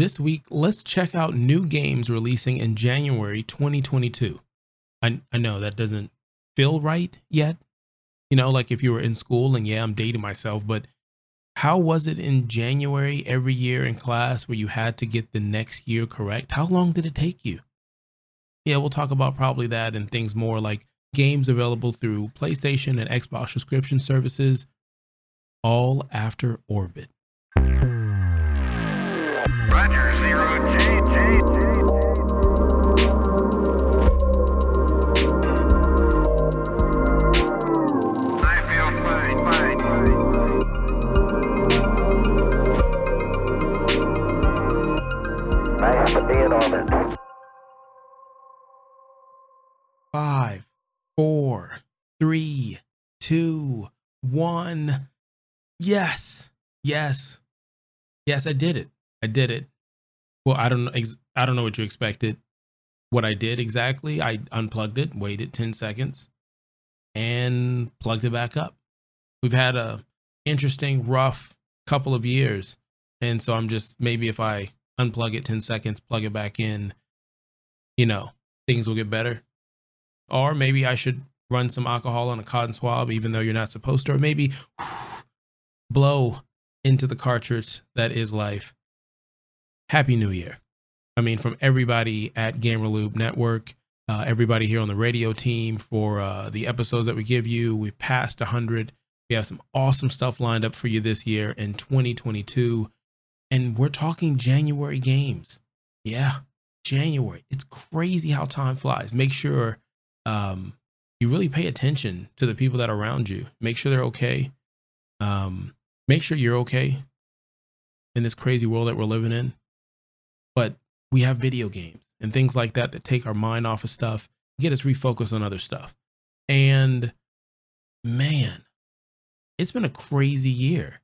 This week, let's check out new games releasing in January 2022. I, I know that doesn't feel right yet. You know, like if you were in school and yeah, I'm dating myself, but how was it in January every year in class where you had to get the next year correct? How long did it take you? Yeah, we'll talk about probably that and things more like games available through PlayStation and Xbox subscription services, all after Orbit. Five, four, three, two, one. Yes, yes, yes. I did it. I did it. Well, I don't know. I don't know what you expected. What I did exactly, I unplugged it, waited 10 seconds, and plugged it back up. We've had a interesting, rough couple of years. And so I'm just maybe if I unplug it 10 seconds, plug it back in, you know, things will get better. Or maybe I should run some alcohol on a cotton swab, even though you're not supposed to, or maybe blow into the cartridge that is life Happy New Year. I mean, from everybody at Gamer Loop Network, uh, everybody here on the radio team for uh, the episodes that we give you. We passed 100. We have some awesome stuff lined up for you this year in 2022. And we're talking January games. Yeah, January. It's crazy how time flies. Make sure um, you really pay attention to the people that are around you. Make sure they're okay. Um, make sure you're okay in this crazy world that we're living in but we have video games and things like that that take our mind off of stuff, get us refocused on other stuff. And man, it's been a crazy year.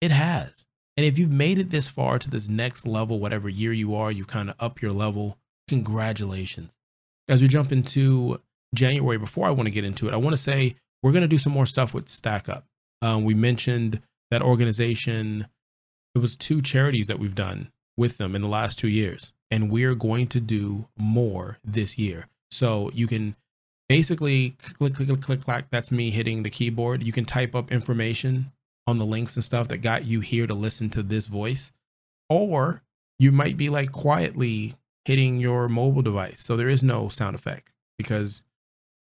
It has. And if you've made it this far to this next level, whatever year you are, you've kind of up your level. Congratulations. As we jump into January, before I want to get into it, I want to say we're going to do some more stuff with Stack Up. Um, we mentioned that organization. It was two charities that we've done with them in the last two years. And we're going to do more this year. So you can basically click, click, click, click, clack. That's me hitting the keyboard. You can type up information on the links and stuff that got you here to listen to this voice. Or you might be like quietly hitting your mobile device. So there is no sound effect because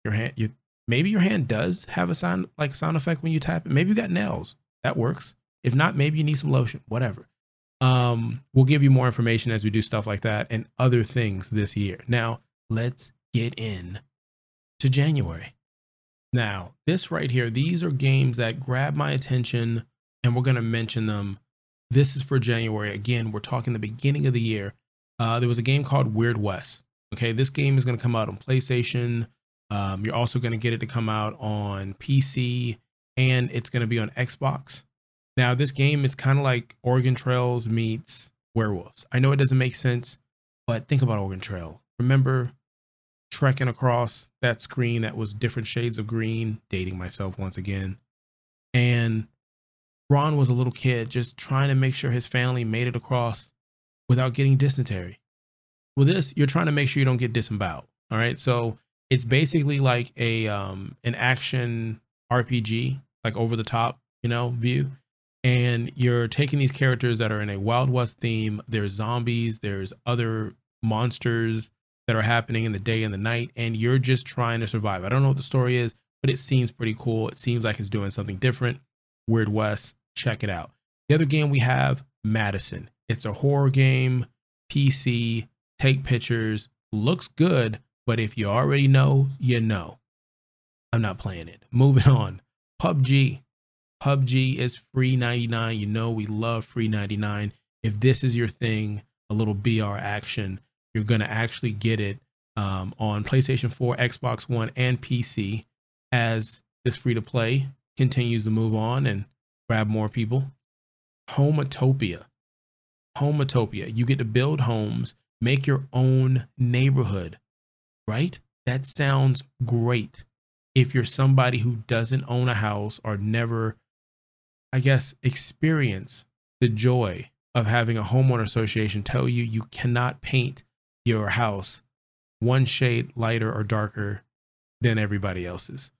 your hand, you maybe your hand does have a sound like sound effect when you tap it. Maybe you got nails. That works. If not, maybe you need some lotion, whatever. Um, we'll give you more information as we do stuff like that and other things this year. Now, let's get in to January. Now, this right here, these are games that grab my attention and we're going to mention them. This is for January. Again, we're talking the beginning of the year. Uh, there was a game called Weird West. Okay, this game is going to come out on PlayStation. Um, you're also going to get it to come out on PC and it's going to be on Xbox. Now, this game is kind of like Oregon Trails meets werewolves. I know it doesn't make sense, but think about Oregon Trail. Remember trekking across that screen that was different shades of green, dating myself once again. And Ron was a little kid just trying to make sure his family made it across without getting dysentery. With this, you're trying to make sure you don't get disemboweled. All right. So it's basically like a um an action RPG, like over the top, you know, view and you're taking these characters that are in a Wild West theme. There's zombies, there's other monsters that are happening in the day and the night, and you're just trying to survive. I don't know what the story is, but it seems pretty cool. It seems like it's doing something different. Weird West, check it out. The other game we have, Madison. It's a horror game, PC, take pictures, looks good, but if you already know, you know. I'm not playing it. Moving on. PUBG. PUBG is free 99. You know, we love free 99. If this is your thing, a little BR action, you're going to actually get it um, on PlayStation 4, Xbox One, and PC as this free to play continues to move on and grab more people. Hometopia. Hometopia. You get to build homes, make your own neighborhood, right? That sounds great. If you're somebody who doesn't own a house or never I guess, experience the joy of having a homeowner association tell you you cannot paint your house one shade lighter or darker than everybody else's,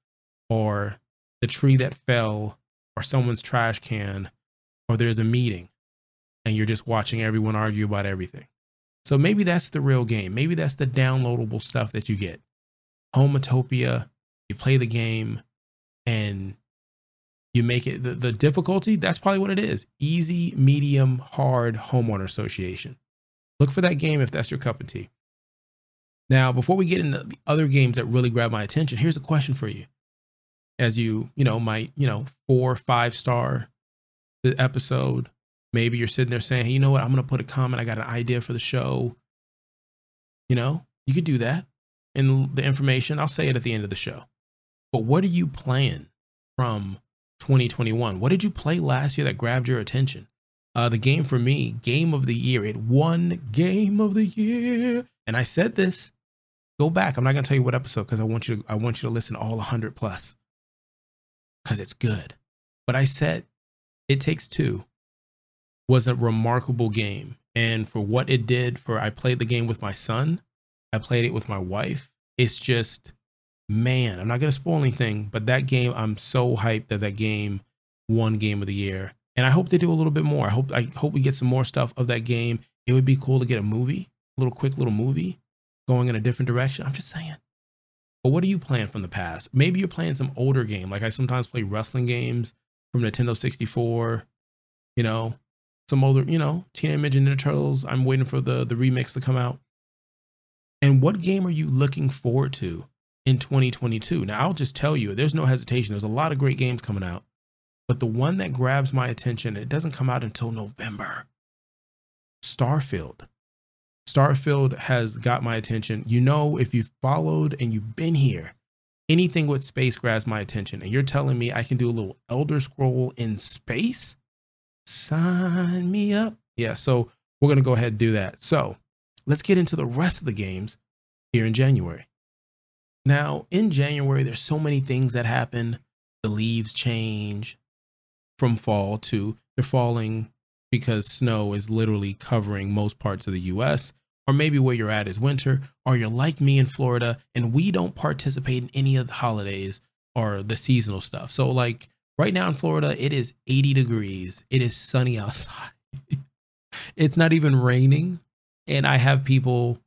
or the tree that fell, or someone's trash can, or there's a meeting and you're just watching everyone argue about everything. So maybe that's the real game. Maybe that's the downloadable stuff that you get. Hometopia, you play the game and you make it the, the difficulty, that's probably what it is. Easy, medium, hard homeowner association. Look for that game if that's your cup of tea. Now, before we get into the other games that really grab my attention, here's a question for you. As you, you know, might, you know, four, five star the episode, maybe you're sitting there saying, hey, you know what? I'm to put a comment. I got an idea for the show. You know, you could do that. And the information, I'll say it at the end of the show. But what are you playing from 2021? What did you play last year that grabbed your attention? Uh, the game for me, game of the year. It won game of the year. And I said this. Go back. I'm not gonna tell you what episode because I want you to I want you to listen all 100 plus because it's good. But I said it takes two was a remarkable game, and for what it did for I played the game with my son. I played it with my wife. It's just man. I'm not gonna spoil anything, but that game I'm so hyped that that game won game of the year and I hope they do a little bit more. I hope I hope we get some more stuff of that game. It would be cool to get a movie, a little quick little movie going in a different direction. I'm just saying. But what are you playing from the past? Maybe you're playing some older game. Like I sometimes play wrestling games from Nintendo 64. You know, some older, you know, Teenage Mutant Ninja Turtles. I'm waiting for the the remix to come out. And what game are you looking forward to in 2022? Now I'll just tell you, there's no hesitation. There's a lot of great games coming out. But the one that grabs my attention, it doesn't come out until November. Starfield. Starfield has got my attention. You know, if you've followed and you've been here, anything with space grabs my attention. And you're telling me I can do a little Elder Scroll in space? Sign me up. Yeah, so we're going to go ahead and do that. So let's get into the rest of the games here in January. Now, in January, there's so many things that happen. The leaves change, from fall to they're falling because snow is literally covering most parts of the US. Or maybe where you're at is winter, or you're like me in Florida and we don't participate in any of the holidays or the seasonal stuff. So, like right now in Florida, it is 80 degrees, it is sunny outside, it's not even raining. And I have people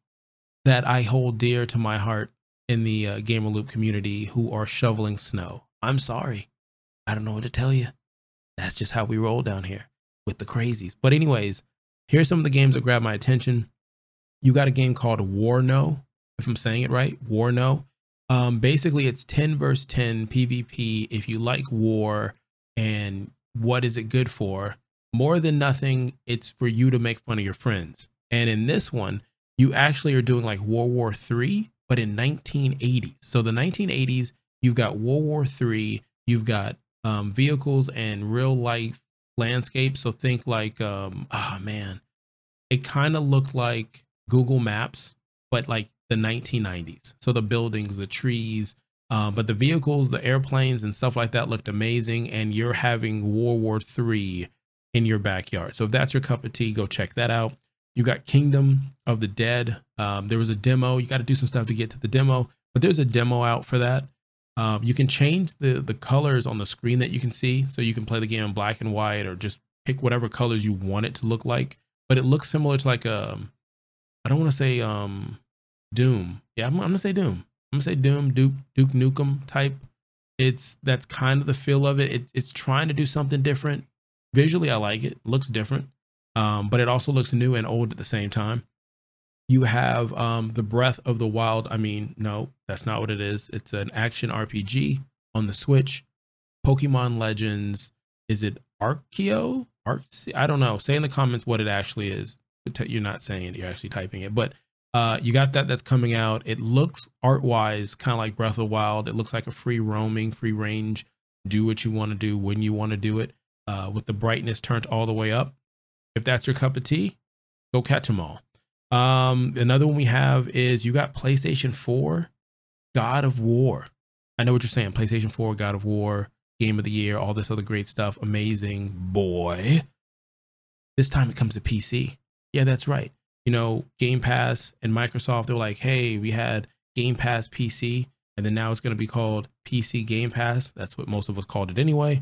that I hold dear to my heart in the uh, Gamer Loop community who are shoveling snow. I'm sorry. I don't know what to tell you that's just how we roll down here with the crazies. But anyways, here's some of the games that grab my attention. You got a game called WARNO, if I'm saying it right, WARNO. Um, basically, it's 10 versus 10 PvP. If you like war and what is it good for, more than nothing, it's for you to make fun of your friends. And in this one, you actually are doing like World War Three, but in 1980s. So the 1980s, you've got World War Three, you've got um, vehicles and real life landscapes. So think like, um, oh man, it kind of looked like Google Maps, but like the 1990s. So the buildings, the trees, um, but the vehicles, the airplanes, and stuff like that looked amazing. And you're having World War Three in your backyard. So if that's your cup of tea, go check that out. You got Kingdom of the Dead. Um, there was a demo. You got to do some stuff to get to the demo, but there's a demo out for that. Um, you can change the the colors on the screen that you can see, so you can play the game in black and white, or just pick whatever colors you want it to look like. But it looks similar to like a, um, I don't want to say um, Doom. Yeah, I'm, I'm, gonna say Doom. I'm gonna say Doom, Duke Duke Nukem type. It's that's kind of the feel of it. it it's trying to do something different. Visually, I like it. it looks different, um, but it also looks new and old at the same time. You have um, the Breath of the Wild. I mean, no, that's not what it is. It's an action RPG on the Switch. Pokemon Legends. Is it Arceus? Arc? I don't know. Say in the comments what it actually is. You're not saying it. You're actually typing it. But uh, you got that. That's coming out. It looks art wise kind of like Breath of the Wild. It looks like a free roaming, free range. Do what you want to do when you want to do it. Uh, with the brightness turned all the way up. If that's your cup of tea, go catch them all. Um, another one we have is you got PlayStation 4, God of War. I know what you're saying. PlayStation 4, God of War, Game of the Year, all this other great stuff. Amazing boy. This time it comes to PC. Yeah, that's right. You know, Game Pass and Microsoft, they're like, hey, we had Game Pass PC, and then now it's going to be called PC Game Pass. That's what most of us called it anyway.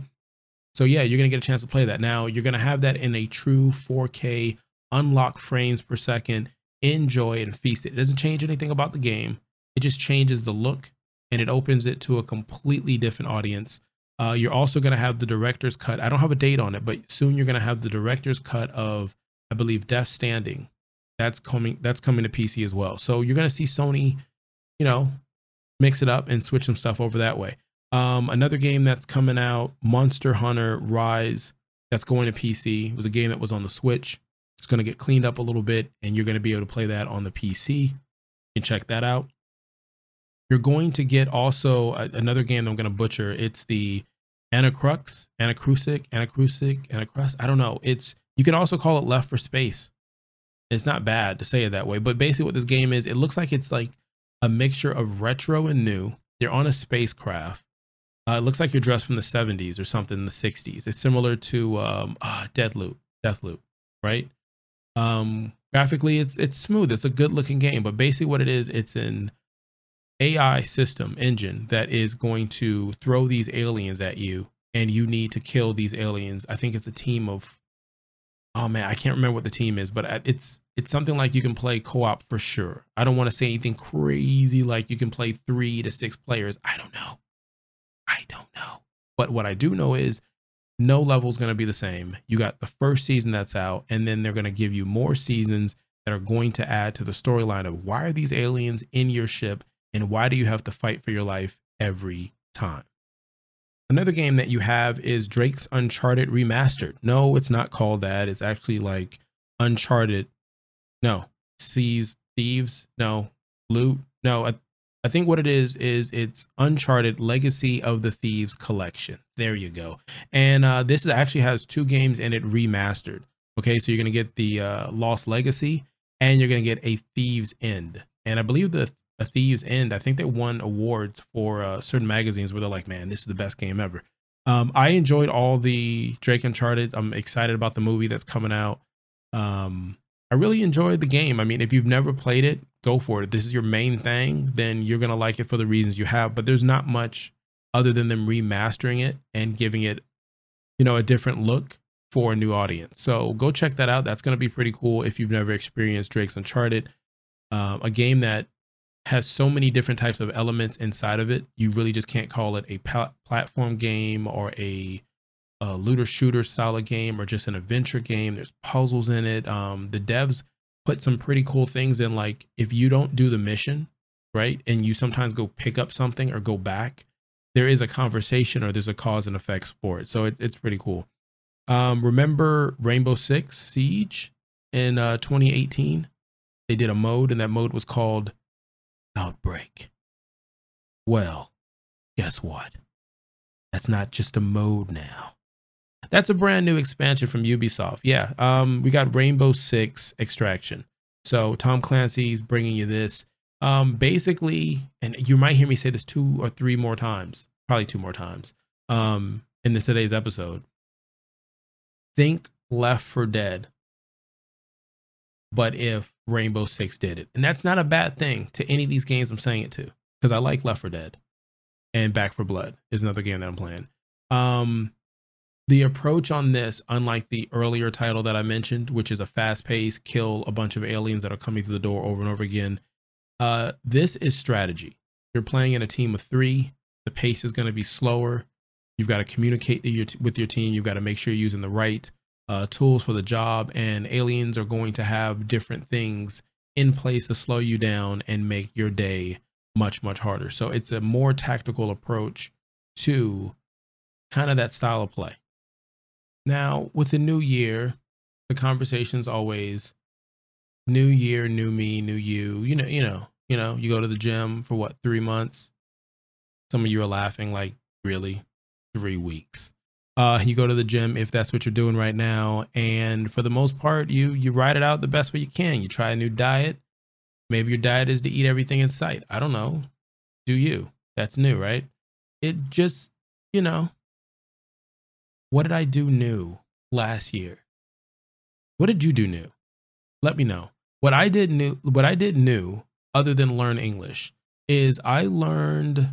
So yeah, you're to get a chance to play that. Now you're to have that in a true 4K, unlock frames per second, enjoy and feast it. It doesn't change anything about the game. It just changes the look and it opens it to a completely different audience. Uh, you're also going to have the director's cut. I don't have a date on it, but soon you're going to have the director's cut of, I believe, Death Stranding. That's coming. That's coming to PC as well. So you're going to see Sony, you know, mix it up and switch some stuff over that way. Um, another game that's coming out, Monster Hunter Rise, that's going to PC. It was a game that was on the Switch. It's going to get cleaned up a little bit, and you're going to be able to play that on the PC. You can check that out. You're going to get also a, another game that I'm going to butcher. It's the Anacrux, Anacrusic, Anacrusic, Anacrus. I don't know. It's you can also call it Left for Space. It's not bad to say it that way, but basically what this game is, it looks like it's like a mixture of retro and new. You're on a spacecraft. Uh, it looks like you're dressed from the 70s or something in the 60s. It's similar to um, uh, Deadloop, Deathloop, right? Um, graphically, it's it's smooth. It's a good looking game, but basically what it is, it's an AI system engine that is going to throw these aliens at you, and you need to kill these aliens. I think it's a team of oh man, I can't remember what the team is, but it's it's something like you can play co-op for sure. I don't want to say anything crazy like you can play three to six players. I don't know. I don't know. But what I do know is no level is going to be the same. You got the first season that's out, and then they're going to give you more seasons that are going to add to the storyline of why are these aliens in your ship and why do you have to fight for your life every time? Another game that you have is Drake's Uncharted Remastered. No, it's not called that. It's actually like Uncharted. No, Seas, Thieves. No, Loot. No, I, think what it is is it's Uncharted Legacy of the Thieves Collection. There you go. And uh, this actually has two games in it remastered. Okay, so you're gonna get the uh, Lost Legacy and you're gonna get a Thieves End. And I believe the a Thieves End, I think they won awards for uh, certain magazines where they're like, man, this is the best game ever. Um, I enjoyed all the Drake Uncharted. I'm excited about the movie that's coming out. Um, I really enjoyed the game. I mean, if you've never played it, go for it. If this is your main thing, then you're gonna like it for the reasons you have. But there's not much other than them remastering it and giving it, you know, a different look for a new audience. So go check that out. That's gonna be pretty cool if you've never experienced Drake's Uncharted, um, a game that has so many different types of elements inside of it. You really just can't call it a platform game or a, a looter shooter style game or just an adventure game. There's puzzles in it. Um, the devs put some pretty cool things in, like if you don't do the mission, right, and you sometimes go pick up something or go back, there is a conversation or there's a cause and effects for it. So it, it's pretty cool. Um, remember Rainbow Six Siege in uh, 2018? They did a mode, and that mode was called outbreak. Well, guess what? That's not just a mode now. That's a brand new expansion from Ubisoft. Yeah, um, we got Rainbow Six Extraction. So Tom Clancy's bringing you this. Um, basically, and you might hear me say this two or three more times, probably two more times, um, in this today's episode. Think Left for Dead but if Rainbow Six did it. And that's not a bad thing to any of these games I'm saying it to because I like Left for Dead and Back for Blood is another game that I'm playing. Um, the approach on this, unlike the earlier title that I mentioned, which is a fast paced kill a bunch of aliens that are coming through the door over and over again, uh, this is strategy. You're playing in a team of three. The pace is going to be slower. You've got to communicate with your team. You've got to make sure you're using the right uh, tools for the job, and aliens are going to have different things in place to slow you down and make your day much, much harder. So it's a more tactical approach to kind of that style of play. Now, with the new year, the conversation's always new year, new me, new you. You know, you know, you know, you go to the gym for what, three months? Some of you are laughing like, really? Three weeks. Uh, you go to the gym if that's what you're doing right now, and for the most part, you you ride it out the best way you can. You try a new diet. Maybe your diet is to eat everything in sight. I don't know. Do you? That's new, right? It just, you know, what did I do new last year? What did you do new? Let me know. What I did new, what I did new, other than learn English, is I learned,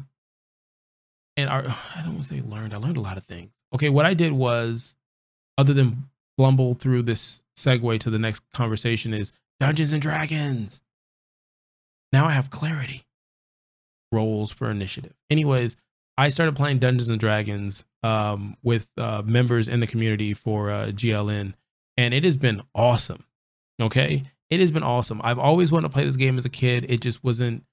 and I, I don't want to say learned. I learned a lot of things. Okay, what I did was, other than blumble through this segue to the next conversation, is Dungeons and Dragons. Now I have clarity. Rolls for initiative. Anyways, I started playing Dungeons and Dragons um, with uh, members in the community for uh, GLN, and it has been awesome. Okay, it has been awesome. I've always wanted to play this game as a kid. It just wasn't.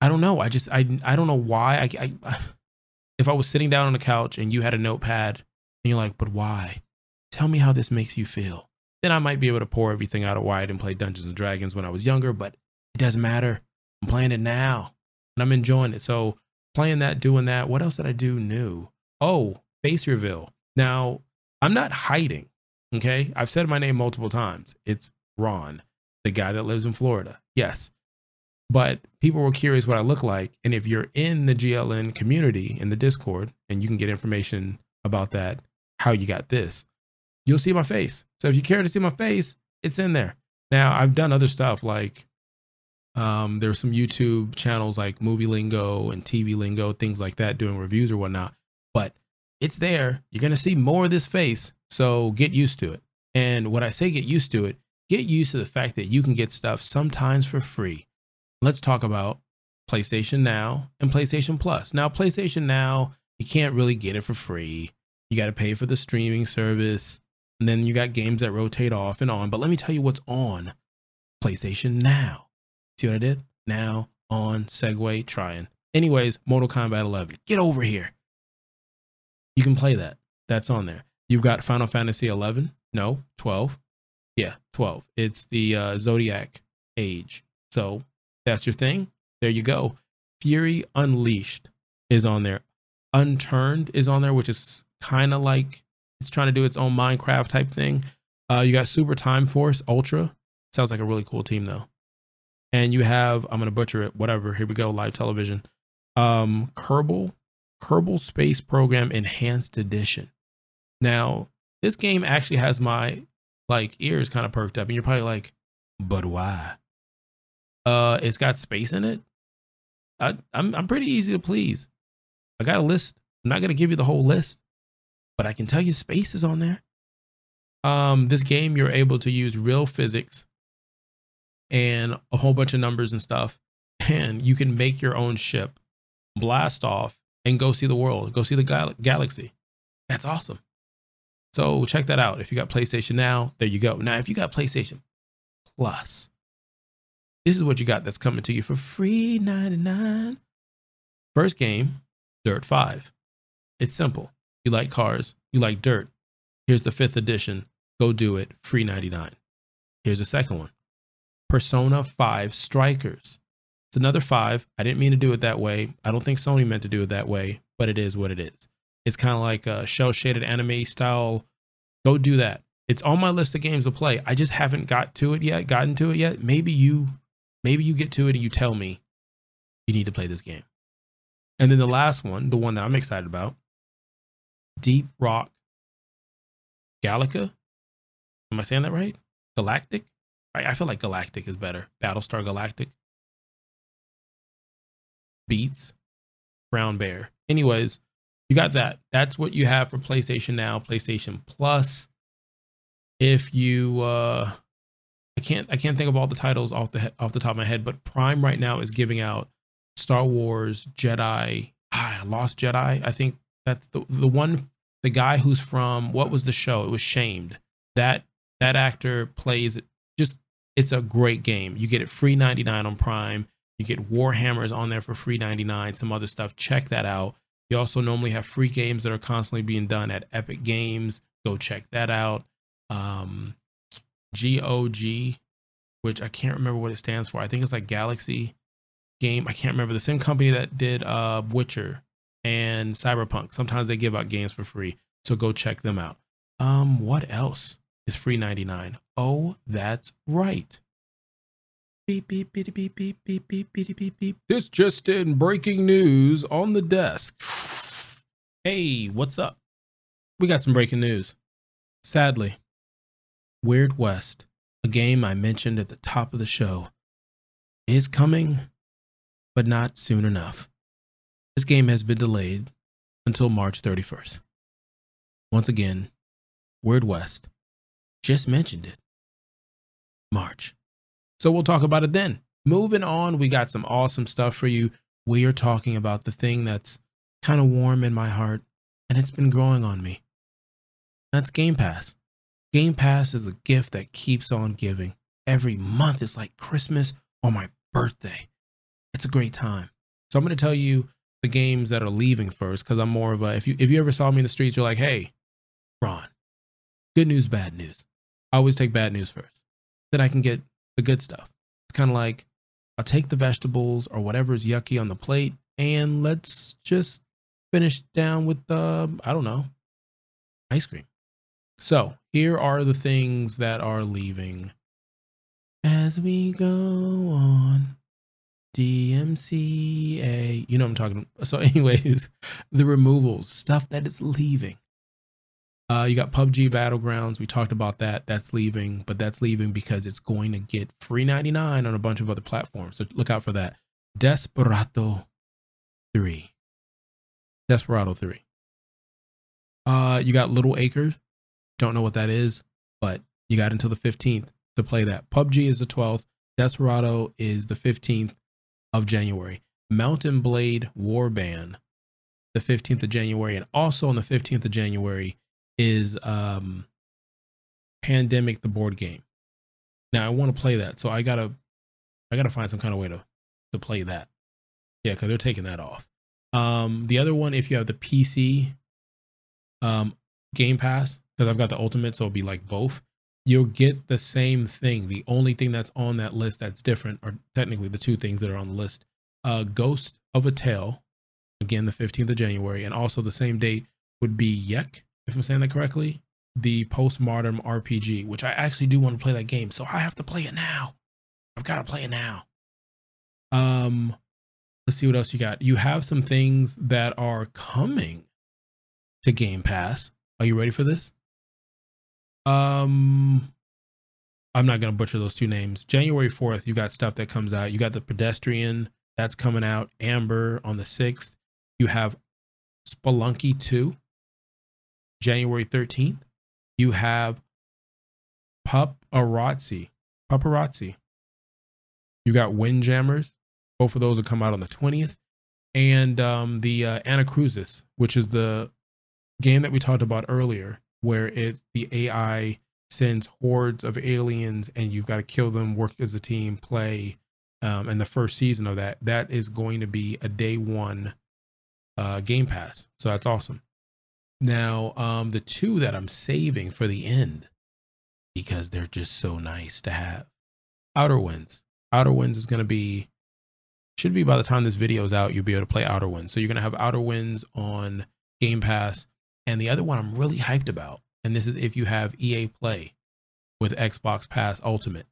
I don't know. I just I I don't know why. I, I if I was sitting down on the couch and you had a notepad and you're like, but why? Tell me how this makes you feel. Then I might be able to pour everything out of why I didn't play Dungeons and Dragons when I was younger, but it doesn't matter. I'm playing it now and I'm enjoying it. So playing that, doing that. What else did I do new? Oh, face reveal. Now, I'm not hiding. Okay. I've said my name multiple times. It's Ron, the guy that lives in Florida. Yes. But people were curious what I look like. And if you're in the GLN community in the Discord and you can get information about that, how you got this, you'll see my face. So if you care to see my face, it's in there. Now, I've done other stuff like um, there's some YouTube channels like Movie Lingo and TV Lingo, things like that, doing reviews or whatnot. But it's there. You're gonna see more of this face, so get used to it. And when I say get used to it, get used to the fact that you can get stuff sometimes for free. Let's talk about PlayStation Now and PlayStation Plus. Now, PlayStation Now, you can't really get it for free. You got to pay for the streaming service. And then you got games that rotate off and on. But let me tell you what's on PlayStation Now. See what I did? Now, on, segue, trying. Anyways, Mortal Kombat 11. Get over here. You can play that. That's on there. You've got Final Fantasy 11. No, 12. Yeah, 12. It's the uh, Zodiac age. So that's your thing. There you go. Fury Unleashed is on there. Unturned is on there, which is kind of like it's trying to do its own Minecraft type thing. Uh, you got Super Time Force Ultra. Sounds like a really cool team though and you have I'm gonna butcher it. Whatever. Here we go. Live television. Um, Kerbal Kerbal Space Program Enhanced Edition. Now, this game actually has my like ears kind of perked up, and you're probably like, but why? Uh, it's got space in it. I, I'm I'm pretty easy to please. I got a list. I'm not gonna give you the whole list, but I can tell you space is on there. Um, this game you're able to use real physics and a whole bunch of numbers and stuff. And you can make your own ship, blast off, and go see the world, go see the gal- galaxy. That's awesome. So check that out. If you got PlayStation Now, there you go. Now, if you got PlayStation Plus, this is what you got that's coming to you for free 99. First game, Dirt 5. It's simple. You like cars, you like dirt. Here's the fifth edition. Go do it, free 99. Here's the second one. Persona 5 Strikers. It's another five. I didn't mean to do it that way. I don't think Sony meant to do it that way, but it is what it is. It's kind of like a shell shaded anime style. Go do that. It's on my list of games to play. I just haven't got to it yet, gotten to it yet. Maybe you maybe you get to it and you tell me you need to play this game. And then the last one, the one that I'm excited about, Deep Rock Galactica. Am I saying that right? Galactic? I, I feel like Galactic is better. Battlestar Galactic. Beats. Brown Bear. Anyways, you got that. That's what you have for PlayStation Now, PlayStation Plus. If you uh I can't I can't think of all the titles off the off the top of my head, but Prime right now is giving out Star Wars Jedi ah, Lost Jedi. I think that's the the one the guy who's from what was the show? It was Shamed. That that actor plays it's a great game. You get it free 99 on Prime. You get Warhammers on there for free 99, some other stuff. Check that out. You also normally have free games that are constantly being done at Epic Games. Go check that out. Um, GOG, which I can't remember what it stands for. I think it's like Galaxy Game. I can't remember. The same company that did uh, Witcher and Cyberpunk. Sometimes they give out games for free. So go check them out. Um, what else? Is free 99. Oh, that's right. Beep, beep, beep, beep, beep, beep, beep, beep, beep, beep. This just in breaking news on the desk. Hey, what's up? We got some breaking news. Sadly, Weird West, a game I mentioned at the top of the show, is coming, but not soon enough. This game has been delayed until March 31st. Once again, Weird West just mentioned it. March. So we'll talk about it then. Moving on, we got some awesome stuff for you. We are talking about the thing that's kind of warm in my heart and it's been growing on me. That's Game Pass. Game Pass is the gift that keeps on giving. Every month it's like Christmas or my birthday. It's a great time. So I'm going to tell you the games that are leaving first because I'm more of a if you if you ever saw me in the streets, you're like, hey, Ron, good news, bad news. I always take bad news first. Then I can get the good stuff. It's kind of like I'll take the vegetables or whatever's yucky on the plate and let's just finish down with the I don't know ice cream. So here are the things that are leaving as we go on. DMCA, you know what I'm talking. About. So, anyways, the removals, stuff that is leaving. Uh, you got PUBG Battlegrounds. We talked about that. That's leaving, but that's leaving because it's going to get free 99 on a bunch of other platforms. So look out for that. Desperado 3. Desperado 3. Uh, you got Little Acres. Don't know what that is, but you got until the 15th to play that. PUBG is the 12th. Desperado is the 15th of January. Mountain & Blade Warband, the 15th of January. And also on the 15th of January is um, Pandemic, the board game. Now I want to play that. So I gotta I gotta find some kind of way to to play that. Yeah, because they're taking that off. Um, the other one, if you have the PC um, Game Pass, because I've got the Ultimate, so it'll be like both. You'll get the same thing. The only thing that's on that list that's different, or technically the two things that are on the list, uh, Ghost of a Tale, again the 15th of January, and also the same date would be Yek, if I'm saying that correctly, the postmodern RPG, which I actually do want to play that game, so I have to play it now. I've got to play it now. Um, let's see what else you got. You have some things that are coming to Game Pass. Are you ready for this? Um, I'm not gonna butcher those two names. January 4th, you got stuff that comes out. You got the Pedestrian that's coming out. Amber on the 6th. You have Spelunky 2, January 13th. You have Pupperazzi. Pupperazzi. You got Windjammers. Both of those will come out on the 20th. And um, the uh, Anacrusis, which is the game that we talked about earlier, where it the AI sends hordes of aliens and you've got to kill them, work as a team, play. Um, and the first season of that, that is going to be a day one uh, Game Pass. So that's awesome. Now, um, the two that I'm saving for the end because they're just so nice to have. Outer Winds. Outer Winds is going to be should be by the time this video is out, you'll be able to play Outer Winds. So you're going to have Outer Winds on Game Pass and the other one I'm really hyped about, and this is if you have EA Play with Xbox Pass Ultimate,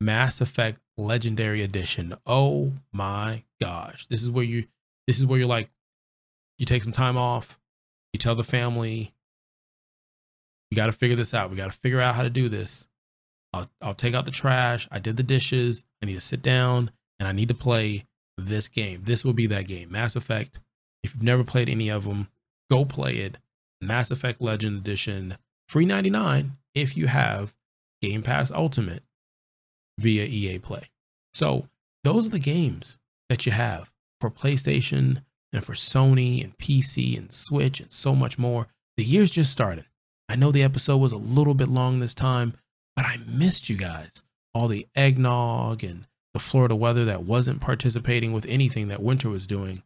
Mass Effect Legendary Edition. Oh my gosh. This is where you this is where you're like you take some time off, you tell the family, you got to figure this out. We got to figure out how to do this. I'll I'll take out the trash. I did the dishes. I need to sit down and I need to play this game. This will be that game. Mass Effect. If you've never played any of them, go play it. Mass Effect Legend Edition, free 99 if you have Game Pass Ultimate via EA Play. So those are the games that you have for PlayStation and for Sony and PC and Switch and so much more. The year's just started. I know the episode was a little bit long this time, but I missed you guys. All the eggnog and the Florida weather that wasn't participating with anything that winter was doing.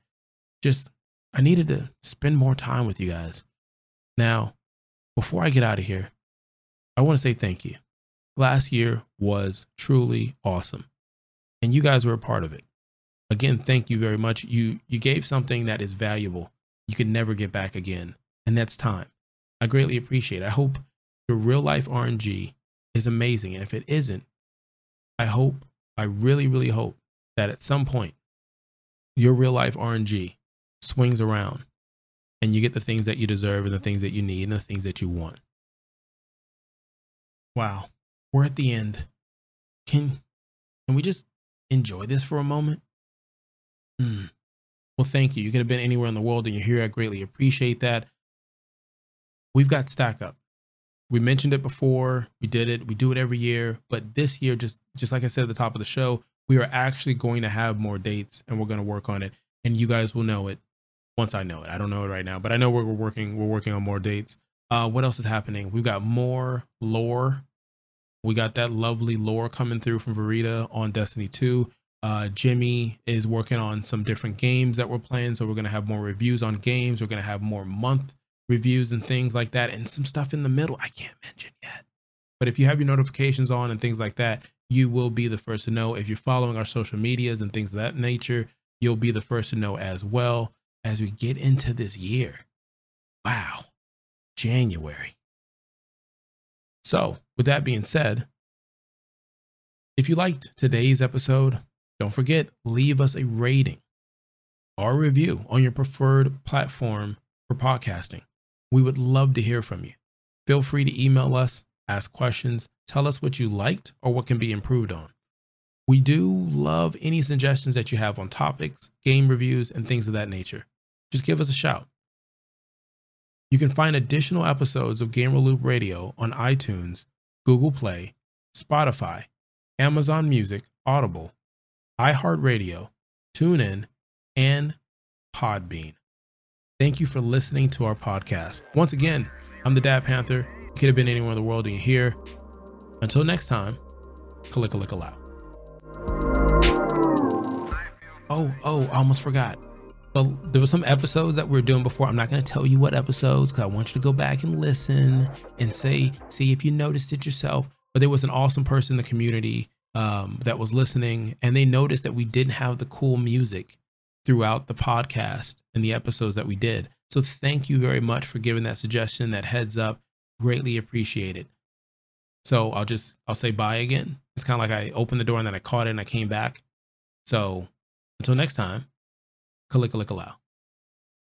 Just I needed to spend more time with you guys. Now, before I get out of here, I want to say thank you. Last year was truly awesome, and you guys were a part of it. Again, thank you very much. You you gave something that is valuable. You can never get back again, and that's time. I greatly appreciate it. I hope your real life RNG is amazing. And if it isn't, I hope, I really, really hope that at some point your real life RNG swings around and you get the things that you deserve and the things that you need and the things that you want. Wow. We're at the end. Can can we just enjoy this for a moment? Hmm. Well, thank you. You could have been anywhere in the world and you're here. I greatly appreciate that. We've got Stack Up. We mentioned it before. We did it. We do it every year. But this year, just just like I said at the top of the show, we are actually going to have more dates and we're going to work on it. And you guys will know it once I know it. I don't know it right now, but I know we're, we're working. We're working on more dates. Uh, what else is happening? We've got more lore. We got that lovely lore coming through from Verita on Destiny 2. Uh, Jimmy is working on some different games that we're playing. So we're going to have more reviews on games. We're going to have more month reviews and things like that, and some stuff in the middle I can't mention yet. But if you have your notifications on and things like that, you will be the first to know. If you're following our social medias and things of that nature, you'll be the first to know as well as we get into this year. Wow, January. So, with that being said, if you liked today's episode, don't forget, leave us a rating or review on your preferred platform for podcasting. We would love to hear from you. Feel free to email us, ask questions, tell us what you liked or what can be improved on. We do love any suggestions that you have on topics, game reviews, and things of that nature. Just give us a shout. You can find additional episodes of Gamer Loop Radio on iTunes, Google Play, Spotify, Amazon Music, Audible, iHeartRadio, TuneIn, and Podbean. Thank you for listening to our podcast. Once again, I'm the Dad Panther. You could have been anywhere in the world and you're here. Until next time, Kalicka Oh, oh, I almost forgot. Well, there were some episodes that we are doing before. I'm not going to tell you what episodes because I want you to go back and listen and say, see if you noticed it yourself. But there was an awesome person in the community um, that was listening, and they noticed that we didn't have the cool music throughout the podcast and the episodes that we did. So thank you very much for giving that suggestion, that heads up. Greatly appreciate it. So I'll just I'll say bye again. It's kind of like I opened the door and then I caught it and I came back. So until next time, kalika